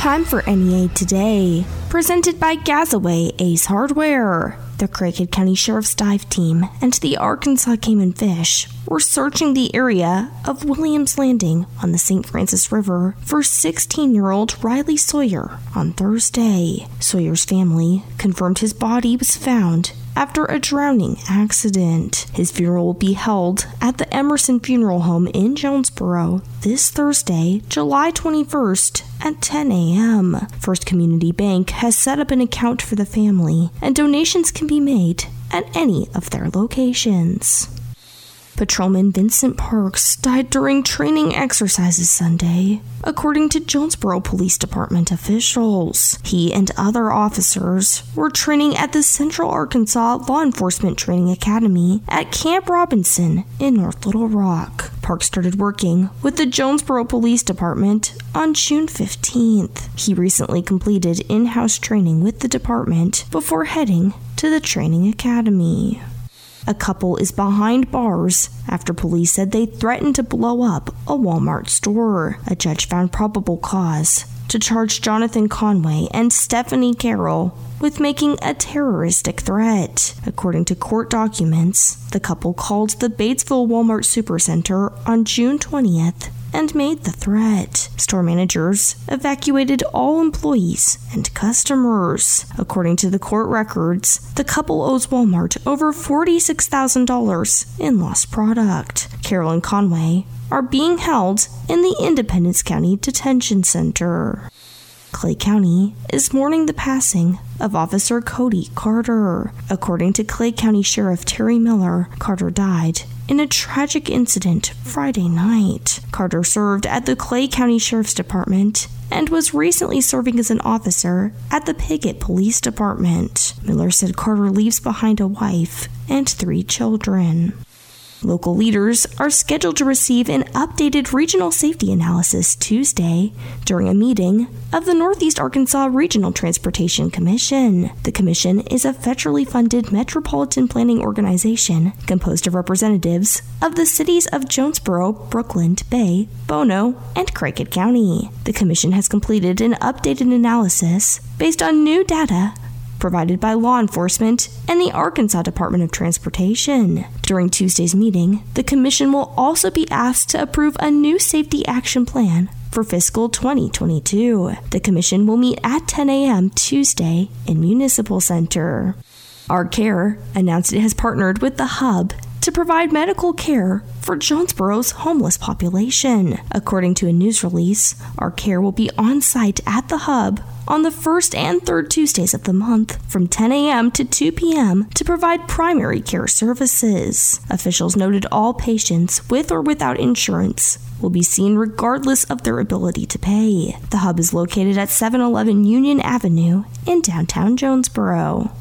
Time for NEA Today, presented by Gazaway Ace Hardware. The Craighead County Sheriff's Dive Team and the Arkansas and Fish were searching the area of Williams Landing on the St. Francis River for 16 year old Riley Sawyer on Thursday. Sawyer's family confirmed his body was found after a drowning accident. His funeral will be held at the Emerson Funeral Home in Jonesboro this Thursday, July 21st at 10 a.m. First Community Bank has set up an account for the family, and donations can be made at any of their locations. Patrolman Vincent Parks died during training exercises Sunday, according to Jonesboro Police Department officials. He and other officers were training at the Central Arkansas Law Enforcement Training Academy at Camp Robinson in North Little Rock. Parks started working with the Jonesboro Police Department on June 15th. He recently completed in house training with the department before heading to the training academy. A couple is behind bars after police said they threatened to blow up a Walmart store. A judge found probable cause to charge Jonathan Conway and Stephanie Carroll with making a terroristic threat. According to court documents, the couple called the Batesville Walmart Supercenter on June 20th and made the threat. Store managers evacuated all employees and customers. According to the court records, the couple owes Walmart over $46,000 in lost product. Carolyn Conway are being held in the Independence County Detention Center. Clay County is mourning the passing of Officer Cody Carter. According to Clay County Sheriff Terry Miller, Carter died in a tragic incident Friday night. Carter served at the Clay County Sheriff's Department and was recently serving as an officer at the Piggott Police Department. Miller said Carter leaves behind a wife and three children. Local leaders are scheduled to receive an updated regional safety analysis Tuesday during a meeting of the Northeast Arkansas Regional Transportation Commission. The commission is a federally funded metropolitan planning organization composed of representatives of the cities of Jonesboro, Brookland, Bay, Bono, and Craighead County. The commission has completed an updated analysis based on new data provided by law enforcement and the Arkansas Department of Transportation. During Tuesday's meeting, the Commission will also be asked to approve a new safety action plan for fiscal 2022. The Commission will meet at 10 a.m. Tuesday in Municipal Center. ARcare announced it has partnered with the Hub to provide medical care for Jonesboro's homeless population. According to a news release, ARcare will be on site at the hub on the first and third Tuesdays of the month from 10 a.m. to 2 p.m. to provide primary care services. Officials noted all patients with or without insurance will be seen regardless of their ability to pay. The hub is located at 711 Union Avenue in downtown Jonesboro.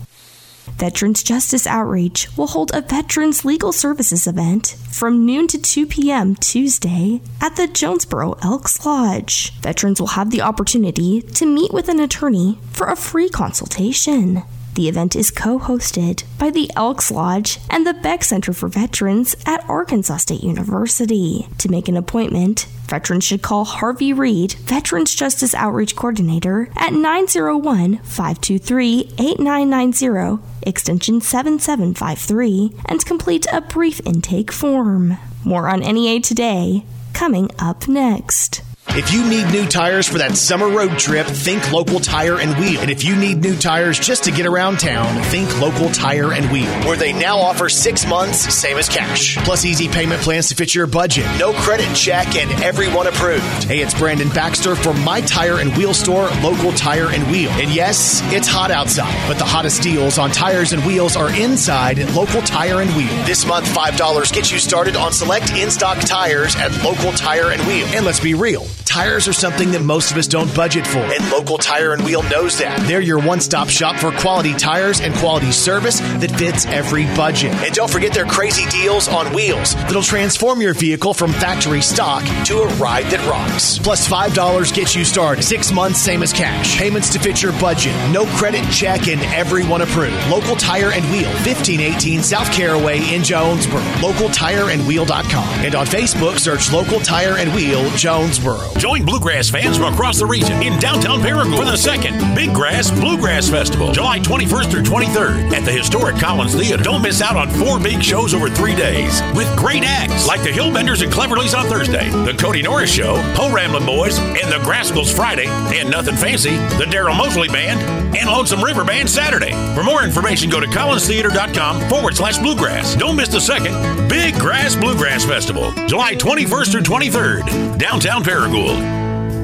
Veterans Justice Outreach will hold a Veterans Legal Services event from noon to 2 p.m. Tuesday at the Jonesboro Elks Lodge. Veterans will have the opportunity to meet with an attorney for a free consultation. The event is co hosted by the Elks Lodge and the Beck Center for Veterans at Arkansas State University. To make an appointment, veterans should call Harvey Reed, Veterans Justice Outreach Coordinator, at 901 523 8990, extension 7753, and complete a brief intake form. More on NEA today, coming up next. If you need new tires for that summer road trip, think local tire and wheel. And if you need new tires just to get around town, think local tire and wheel, where they now offer six months, same as cash. Plus easy payment plans to fit your budget. No credit check and everyone approved. Hey, it's Brandon Baxter from My Tire and Wheel Store, local tire and wheel. And yes, it's hot outside, but the hottest deals on tires and wheels are inside at local tire and wheel. This month, $5 gets you started on select in-stock tires at local tire and wheel. And let's be real. Tires are something that most of us don't budget for, and Local Tire and Wheel knows that. They're your one stop shop for quality tires and quality service that fits every budget. And don't forget their crazy deals on wheels that'll transform your vehicle from factory stock to a ride that rocks. Plus $5 gets you started. Six months, same as cash. Payments to fit your budget. No credit check, and everyone approved. Local Tire and Wheel, 1518 South Caraway in Jonesboro. LocalTireandWheel.com. And on Facebook, search Local Tire and Wheel Jonesboro. Join bluegrass fans from across the region in downtown Paragould for the second Big Grass Bluegrass Festival, July 21st through 23rd at the historic Collins Theater. Don't miss out on four big shows over three days with great acts like the Hillbenders and Cleverlys on Thursday, the Cody Norris Show, Po Ramblin' Boys, and the Grascals Friday, and Nothing Fancy, the Daryl Mosley Band, and Lonesome River Band Saturday. For more information, go to collinstheater.com forward slash bluegrass. Don't miss the second Big Grass Bluegrass Festival, July 21st through 23rd, downtown Paragould. School.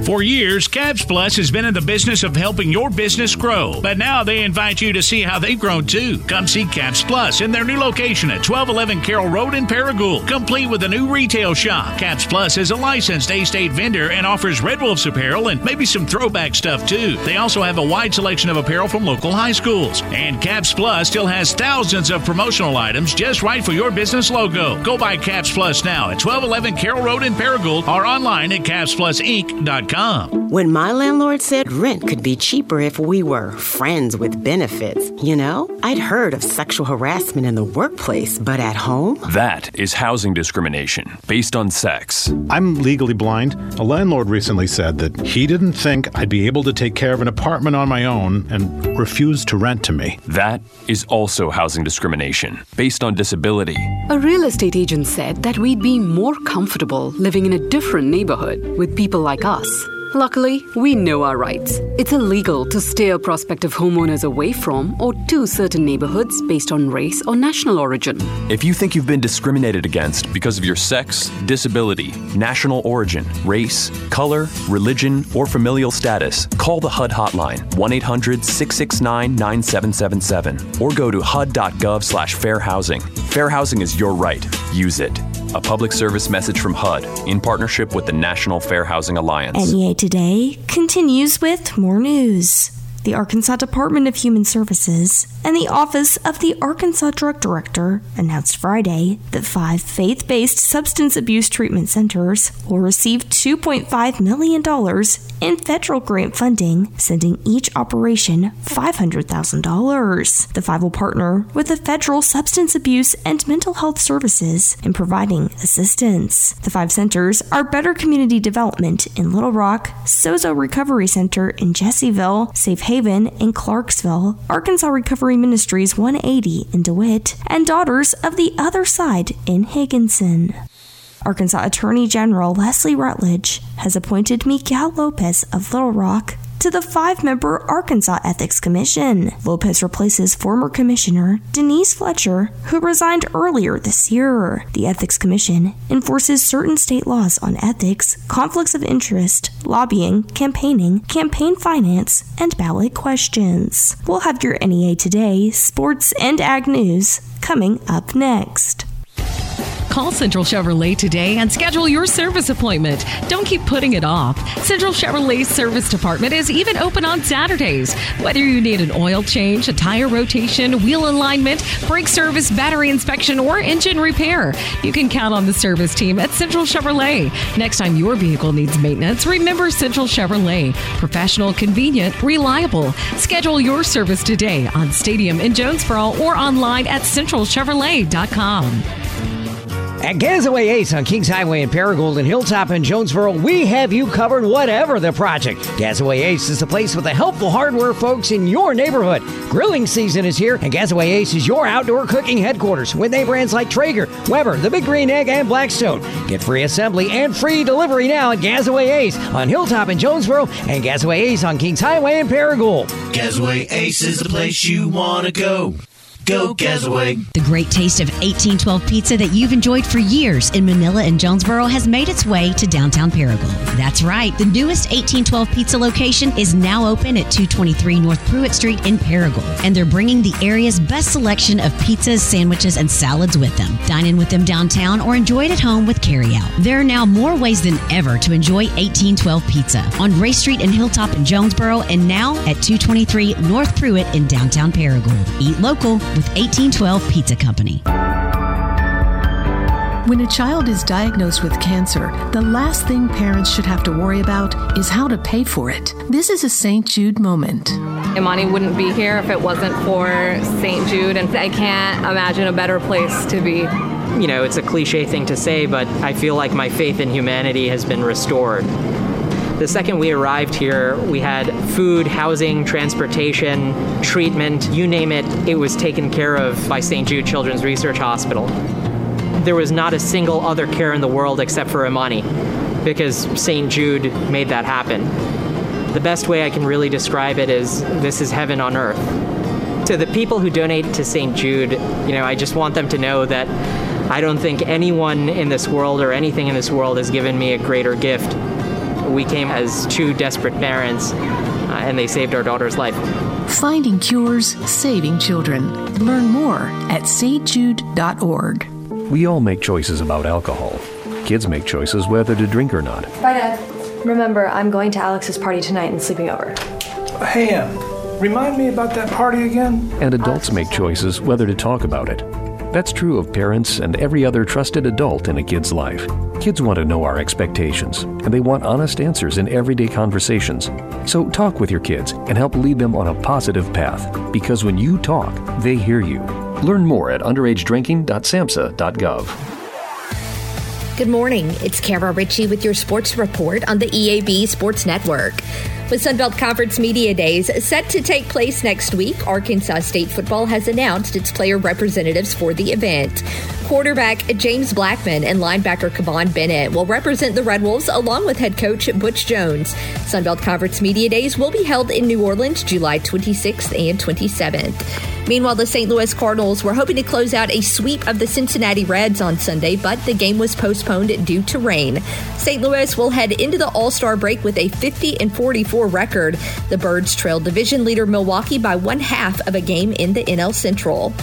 For years, Cabs Plus has been in the business of helping your business grow, but now they invite you to see how they've grown too. Come see Cabs Plus in their new location at 1211 Carroll Road in Paragould, complete with a new retail shop. Cabs Plus is a licensed A-State vendor and offers Red Wolves apparel and maybe some throwback stuff too. They also have a wide selection of apparel from local high schools. And Cabs Plus still has thousands of promotional items just right for your business logo. Go buy Cabs Plus now at 1211 Carroll Road in Paragould or online at CabsPlusInc.com. When my landlord said rent could be cheaper if we were friends with benefits, you know, I'd heard of sexual harassment in the workplace, but at home? That is housing discrimination based on sex. I'm legally blind. A landlord recently said that he didn't think I'd be able to take care of an apartment on my own and refused to rent to me. That is also housing discrimination based on disability. A real estate agent said that we'd be more comfortable living in a different neighborhood with people like us. Luckily, we know our rights. It's illegal to steer prospective homeowners away from or to certain neighborhoods based on race or national origin. If you think you've been discriminated against because of your sex, disability, national origin, race, color, religion, or familial status, call the HUD hotline 1 800 669 9777 or go to hud.gov slash fair housing. Fair housing is your right. Use it. A public service message from HUD in partnership with the National Fair Housing Alliance. NEA Today continues with more news. The Arkansas Department of Human Services and the Office of the Arkansas Drug Director announced Friday that five faith based substance abuse treatment centers will receive $2.5 million in federal grant funding, sending each operation $500,000. The five will partner with the Federal Substance Abuse and Mental Health Services in providing assistance. The five centers are Better Community Development in Little Rock, Sozo Recovery Center in Jessieville, Safe Haven in Clarksville, Arkansas Recovery Ministries 180 in DeWitt, and Daughters of the Other Side in Higginson. Arkansas Attorney General Leslie Rutledge has appointed Miguel Lopez of Little Rock to the five member Arkansas Ethics Commission. Lopez replaces former Commissioner Denise Fletcher, who resigned earlier this year. The Ethics Commission enforces certain state laws on ethics, conflicts of interest, lobbying, campaigning, campaign finance, and ballot questions. We'll have your NEA Today, sports, and ag news coming up next. Call Central Chevrolet today and schedule your service appointment. Don't keep putting it off. Central Chevrolet's service department is even open on Saturdays. Whether you need an oil change, a tire rotation, wheel alignment, brake service, battery inspection, or engine repair, you can count on the service team at Central Chevrolet. Next time your vehicle needs maintenance, remember Central Chevrolet. Professional, convenient, reliable. Schedule your service today on Stadium in Jonesboro or online at centralchevrolet.com. At Gazaway Ace on Kings Highway in Paragould and Hilltop in Jonesboro, we have you covered whatever the project. Gazaway Ace is the place with the helpful hardware folks in your neighborhood. Grilling season is here, and Gazaway Ace is your outdoor cooking headquarters with name brands like Traeger, Weber, The Big Green Egg, and Blackstone. Get free assembly and free delivery now at Gazaway Ace on Hilltop in Jonesboro and Gazaway Ace on Kings Highway in Paragould. Gazaway Ace is the place you want to go. Go Gazaway. The great taste of 1812 pizza that you've enjoyed for years in Manila and Jonesboro has made its way to downtown Paragould. That's right. The newest 1812 pizza location is now open at 223 North Pruitt Street in Paragould, and they're bringing the area's best selection of pizzas, sandwiches, and salads with them. Dine in with them downtown or enjoy it at home with carryout. There are now more ways than ever to enjoy 1812 pizza on Ray Street and Hilltop in Jonesboro and now at 223 North Pruitt in downtown Paragould. Eat local with 1812 Pizza Company. When a child is diagnosed with cancer, the last thing parents should have to worry about is how to pay for it. This is a St. Jude moment. Imani wouldn't be here if it wasn't for St. Jude, and I can't imagine a better place to be. You know, it's a cliche thing to say, but I feel like my faith in humanity has been restored. The second we arrived here, we had food, housing, transportation, treatment, you name it, it was taken care of by St. Jude Children's Research Hospital. There was not a single other care in the world except for Imani, because St. Jude made that happen. The best way I can really describe it is this is heaven on earth. To the people who donate to St. Jude, you know, I just want them to know that I don't think anyone in this world or anything in this world has given me a greater gift. We came as two desperate parents, uh, and they saved our daughter's life. Finding cures, saving children. Learn more at stjude.org. We all make choices about alcohol. Kids make choices whether to drink or not. Bye, Dad. Remember, I'm going to Alex's party tonight and sleeping over. Hey, Em, remind me about that party again? And adults make choices whether to talk about it. That's true of parents and every other trusted adult in a kid's life. Kids want to know our expectations, and they want honest answers in everyday conversations. So talk with your kids and help lead them on a positive path, because when you talk, they hear you. Learn more at underagedrinking.samhsa.gov. Good morning. It's Kara Ritchie with your sports report on the EAB Sports Network. With Sunbelt Conference Media Days set to take place next week, Arkansas State football has announced its player representatives for the event. Quarterback James Blackman and linebacker Kivon Bennett will represent the Red Wolves along with head coach Butch Jones. Sunbelt Conference Media Days will be held in New Orleans July 26th and 27th. Meanwhile, the St. Louis Cardinals were hoping to close out a sweep of the Cincinnati Reds on Sunday, but the game was postponed due to rain. St. Louis will head into the All Star break with a 50 and 44 record. The Birds trailed division leader Milwaukee by one half of a game in the NL Central.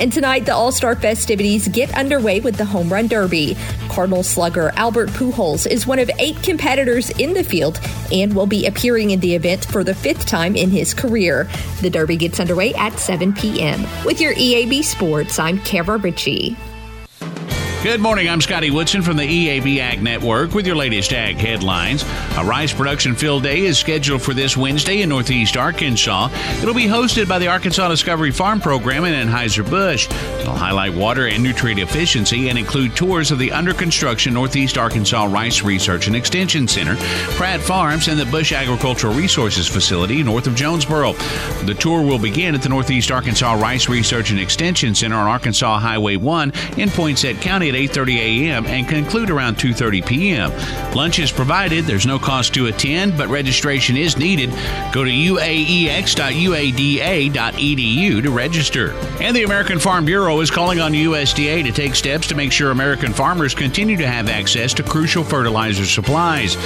And tonight, the All Star festivities get underway with the Home Run Derby. Cardinal slugger Albert Pujols is one of eight competitors in the field and will be appearing in the event for the fifth time in his career. The Derby gets underway at 7 p.m. With your EAB Sports, I'm Kara Ritchie. Good morning. I'm Scotty Woodson from the EAB Ag Network with your latest ag headlines. A rice production field day is scheduled for this Wednesday in Northeast Arkansas. It'll be hosted by the Arkansas Discovery Farm Program and Anheuser-Busch. It'll highlight water and nutrient efficiency and include tours of the under construction Northeast Arkansas Rice Research and Extension Center, Pratt Farms, and the Busch Agricultural Resources Facility north of Jonesboro. The tour will begin at the Northeast Arkansas Rice Research and Extension Center on Arkansas Highway 1 in Poinsett County at 8:30 a.m. and conclude around 2:30 p.m. Lunch is provided. There's no cost to attend, but registration is needed. Go to uaex.uada.edu to register. And the American Farm Bureau is calling on USDA to take steps to make sure American farmers continue to have access to crucial fertilizer supplies.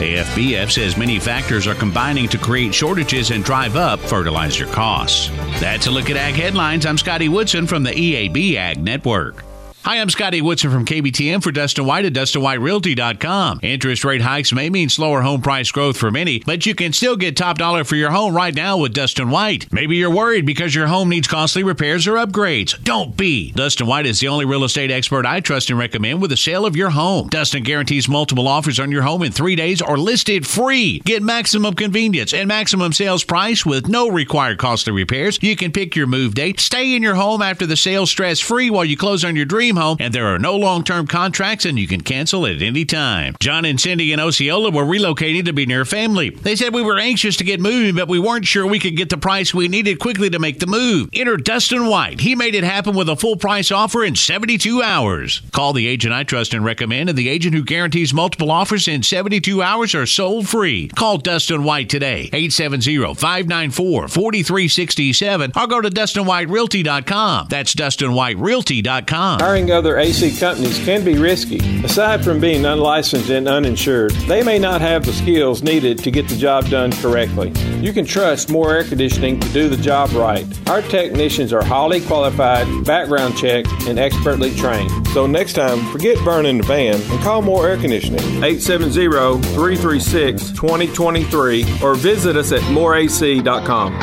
AFBF says many factors are combining to create shortages and drive up fertilizer costs. That's a look at ag headlines. I'm Scotty Woodson from the EAB Ag Network. Hi, I'm Scotty Woodson from KBTM for Dustin White at DustinWhiteRealty.com. Interest rate hikes may mean slower home price growth for many, but you can still get top dollar for your home right now with Dustin White. Maybe you're worried because your home needs costly repairs or upgrades. Don't be. Dustin White is the only real estate expert I trust and recommend with the sale of your home. Dustin guarantees multiple offers on your home in three days or listed free. Get maximum convenience and maximum sales price with no required costly repairs. You can pick your move date, stay in your home after the sale stress free while you close on your dream home, and there are no long term contracts and you can cancel at any time. John and Cindy in Osceola were relocating to be near family. They said we were anxious to get moving, but we weren't sure we could get the price we needed quickly to make the move. Enter Dustin White. He made it happen with a full price offer in 72 hours. Call the agent I trust and recommend, and the agent who guarantees multiple offers in 72 hours are sold free. Call Dustin White today, 870 594 4367, or go to DustinWhiteRealty.com. That's DustinWhiteRealty.com. Other AC companies can be risky. Aside from being unlicensed and uninsured, they may not have the skills needed to get the job done correctly. You can trust More Air Conditioning to do the job right. Our technicians are highly qualified, background checked, and expertly trained. So next time, forget burning the van and call More Air Conditioning 870-336-2023 or visit us at moreac.com.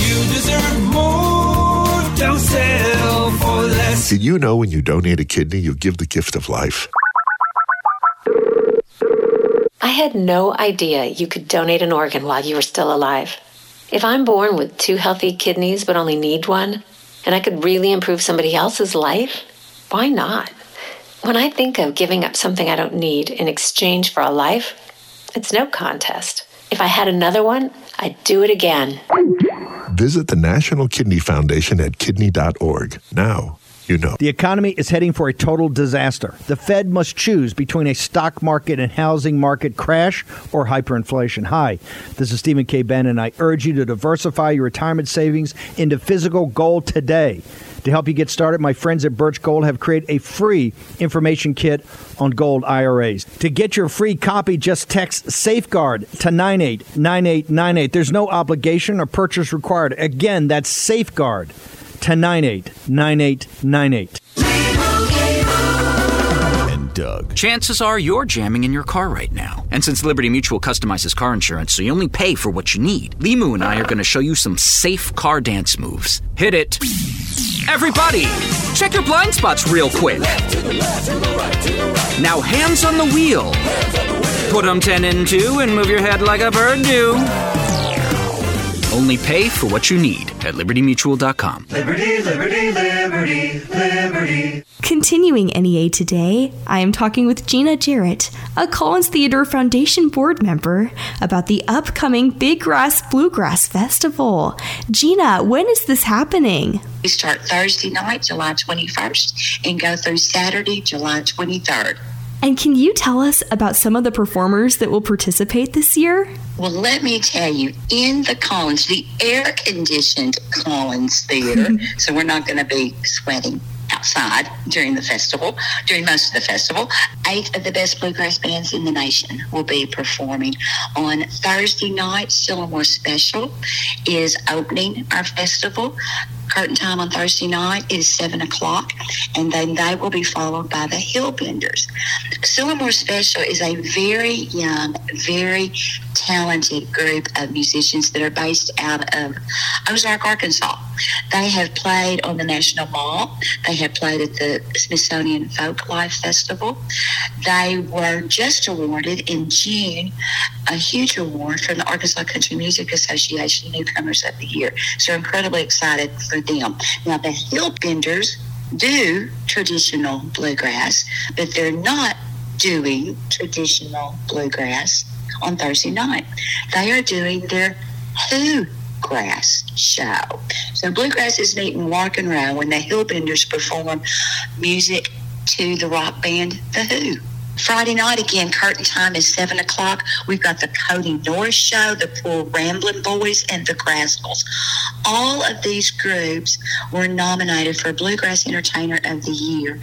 You deserve more. Don't for less. Did you know when you donate a kidney, you give the gift of life? I had no idea you could donate an organ while you were still alive. If I'm born with two healthy kidneys but only need one, and I could really improve somebody else's life, why not? When I think of giving up something I don't need in exchange for a life, It's no contest. If I had another one, I'd do it again. Visit the National Kidney Foundation at kidney.org. Now, you know. The economy is heading for a total disaster. The Fed must choose between a stock market and housing market crash or hyperinflation. Hi, this is Stephen K. Bannon, and I urge you to diversify your retirement savings into physical gold today. To help you get started, my friends at Birch Gold have created a free information kit on gold IRAs. To get your free copy, just text Safeguard to 989898. There's no obligation or purchase required. Again, that's Safeguard to 989898. Doug. Chances are you're jamming in your car right now. And since Liberty Mutual customizes car insurance so you only pay for what you need, Limu and I are going to show you some safe car dance moves. Hit it. Everybody, check your blind spots real quick. Now hands on the wheel. Put them 10 and 2 and move your head like a bird do. Only pay for what you need at libertymutual.com. Liberty, liberty, liberty, liberty. Continuing NEA today, I am talking with Gina Jarrett, a Collins Theater Foundation board member, about the upcoming Big Grass Bluegrass Festival. Gina, when is this happening? We start Thursday night, July 21st, and go through Saturday, July 23rd. And can you tell us about some of the performers that will participate this year? Well, let me tell you, in the Collins, the air conditioned Collins Theater, so we're not going to be sweating outside during the festival, during most of the festival. Eight of the best bluegrass bands in the nation will be performing. On Thursday night, Sylamore Special, is opening our festival. Curtain time on Thursday night is 7 o'clock, and then they will be followed by the Hillbenders. Sylamore Special is a very young, very talented group of musicians that are based out of Ozark, Arkansas. They have played on the National Mall. They have played at the Smithsonian Folk Life Festival. They were just awarded in June a huge award from the Arkansas Country Music Association Newcomers of the Year. So incredibly excited for them. Now the Hillbenders do traditional bluegrass, but they're not doing traditional bluegrass on Thursday night. They are doing their Who Grass show. So bluegrass is neat and and roll when the Hillbenders perform music to the rock band The Who. Friday night again, curtain time is seven o'clock. We've got the Cody Norris show, the Po Ramblin' Boys, and the Grascals. All of these groups were nominated for Bluegrass Entertainer of the Year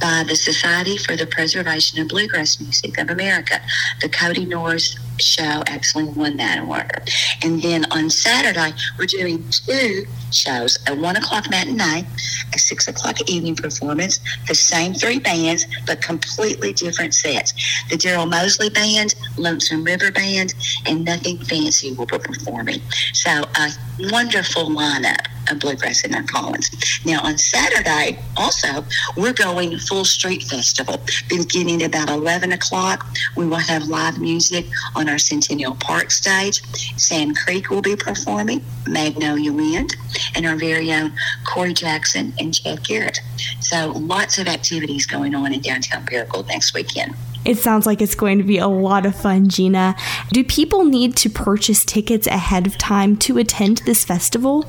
by the Society for the Preservation of Bluegrass Music of America. The Cody Norris show actually won that award. And then on Saturday, we're doing two shows a one o'clock matinee, a six o'clock evening performance, the same three bands, but completely different sets. The Daryl Mosley Band, Lonesome River Band, and Nothing Fancy will be performing. So a wonderful lineup of bluegrass in our Collins. Now on Saturday, also, we're going full street festival. Beginning about 11 o'clock, we will have live music on our Centennial Park stage. Sand Creek will be performing, Magnolia Wind, and our very own Corey Jackson and Chad Garrett. So lots of activities going on in downtown Paragould next weekend. It sounds like it's going to be a lot of fun, Gina. Do people need to purchase tickets ahead of time to attend this festival?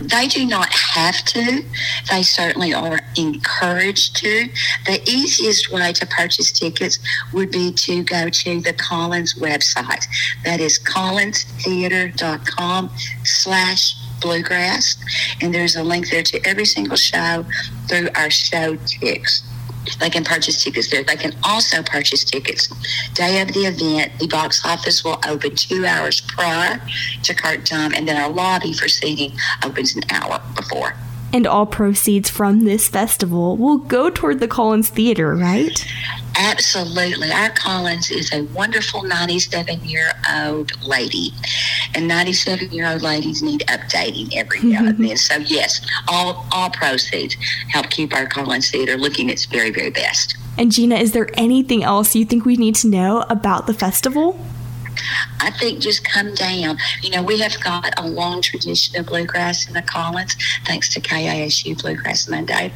They do not have to. They certainly are encouraged to. The easiest way to purchase tickets would be to go to the Collins website. That is collinstheater.com slash bluegrass. And there's a link there to every single show through our show ticks. They can purchase tickets there. They can also purchase tickets day of the event. The box office will open two hours prior to curtain time, and then our lobby for seating opens an hour before. And all proceeds from this festival will go toward the Collins Theater, right? Absolutely. Our Collins is a wonderful 97 year old lady. And 97 year old ladies need updating every now and then. So, yes, all, all proceeds help keep our Collins Theater looking its very, very best. And Gina, is there anything else you think we need to know about the festival? I think just come down. You know, we have got a long tradition of bluegrass in the Collins, thanks to KASU Bluegrass Monday.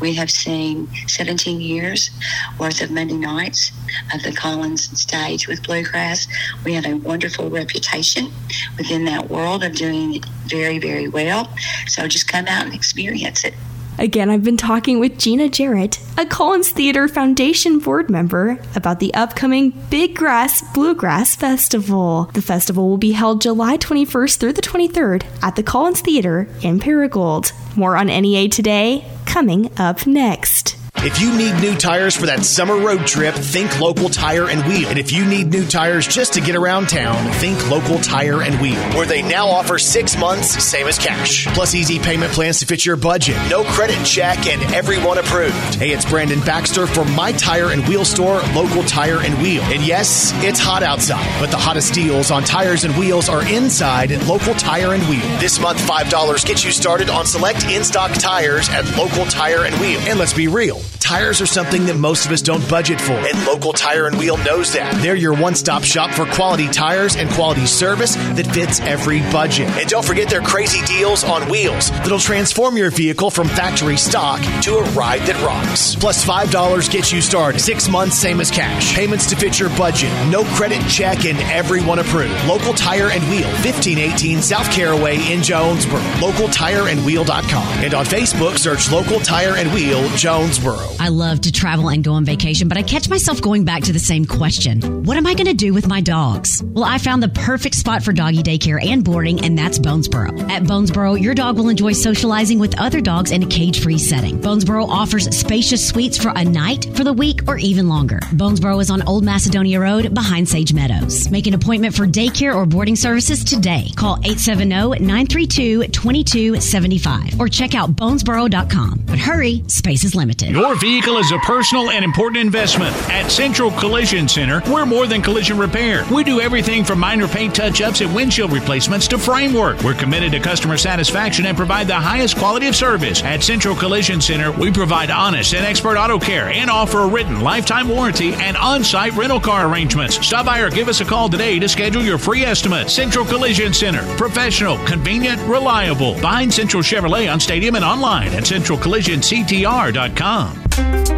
We have seen 17 years worth of Monday nights of the Collins stage with bluegrass. We have a wonderful reputation within that world of doing it very, very well. So just come out and experience it. Again, I've been talking with Gina Jarrett, a Collins Theater Foundation board member, about the upcoming Big Grass Bluegrass Festival. The festival will be held July 21st through the 23rd at the Collins Theater in Paragould. More on NEA today, coming up next. If you need new tires for that summer road trip, think local tire and wheel. And if you need new tires just to get around town, think local tire and wheel, where they now offer six months, same as cash. Plus easy payment plans to fit your budget, no credit check, and everyone approved. Hey, it's Brandon Baxter for My Tire and Wheel Store, local tire and wheel. And yes, it's hot outside, but the hottest deals on tires and wheels are inside at local tire and wheel. This month, $5 gets you started on select in stock tires at local tire and wheel. And let's be real. Tires are something that most of us don't budget for, and Local Tire and Wheel knows that. They're your one stop shop for quality tires and quality service that fits every budget. And don't forget their crazy deals on wheels that'll transform your vehicle from factory stock to a ride that rocks. Plus $5 gets you started. Six months, same as cash. Payments to fit your budget. No credit check, and everyone approved. Local Tire and Wheel, 1518 South Caraway in Jonesboro. LocalTireandWheel.com. And on Facebook, search Local Tire and Wheel Jonesboro. I love to travel and go on vacation, but I catch myself going back to the same question. What am I going to do with my dogs? Well, I found the perfect spot for doggy daycare and boarding, and that's Bonesboro. At Bonesboro, your dog will enjoy socializing with other dogs in a cage-free setting. Bonesboro offers spacious suites for a night, for the week, or even longer. Bonesboro is on Old Macedonia Road behind Sage Meadows. Make an appointment for daycare or boarding services today. Call 870-932-2275 or check out bonesboro.com. But hurry, space is limited. Your vehicle is a personal and important investment. At Central Collision Center, we're more than collision repair. We do everything from minor paint touch ups and windshield replacements to framework. We're committed to customer satisfaction and provide the highest quality of service. At Central Collision Center, we provide honest and expert auto care and offer a written lifetime warranty and on site rental car arrangements. Stop by or give us a call today to schedule your free estimate. Central Collision Center. Professional, convenient, reliable. Find Central Chevrolet on Stadium and online at centralcollisionctr.com.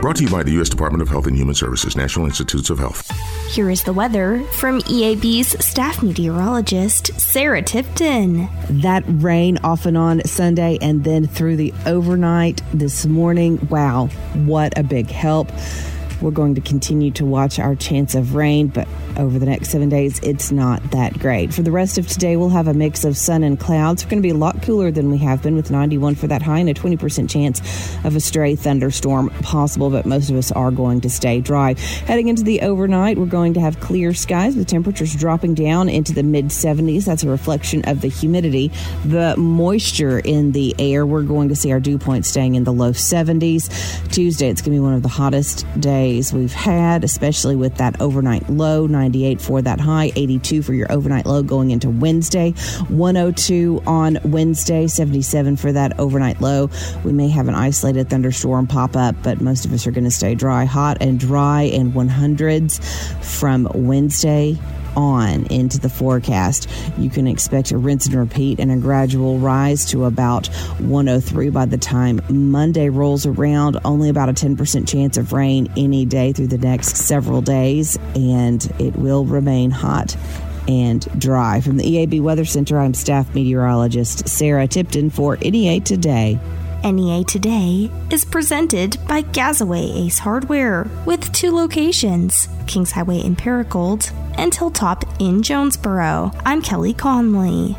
Brought to you by the U.S. Department of Health and Human Services, National Institutes of Health. Here is the weather from EAB's staff meteorologist, Sarah Tipton. That rain off and on Sunday and then through the overnight this morning. Wow, what a big help. We're going to continue to watch our chance of rain, but over the next seven days, it's not that great. For the rest of today, we'll have a mix of sun and clouds. We're going to be a lot cooler than we have been with 91 for that high and a 20% chance of a stray thunderstorm possible, but most of us are going to stay dry. Heading into the overnight, we're going to have clear skies with temperatures dropping down into the mid 70s. That's a reflection of the humidity, the moisture in the air. We're going to see our dew point staying in the low 70s. Tuesday, it's going to be one of the hottest days we've had, especially with that overnight low 98 for that high, 82 for your overnight low going into Wednesday, 102 on Wednesday, 77 for that overnight low. We may have an isolated thunderstorm pop up, but most of us are going to stay dry, hot and dry, and 100s from Wednesday on into the forecast. You can expect a rinse and repeat and a gradual rise to about 103 by the time Monday rolls around. Only about a 10% chance of rain any day through the next several days, and it will remain hot and dry. From the EAB Weather Center, I'm staff meteorologist Sarah Tipton for NEA Today. NEA Today is presented by Gazaway Ace Hardware with two locations Kings Highway in Paragould and Hilltop in Jonesboro. I'm Kelly Conley.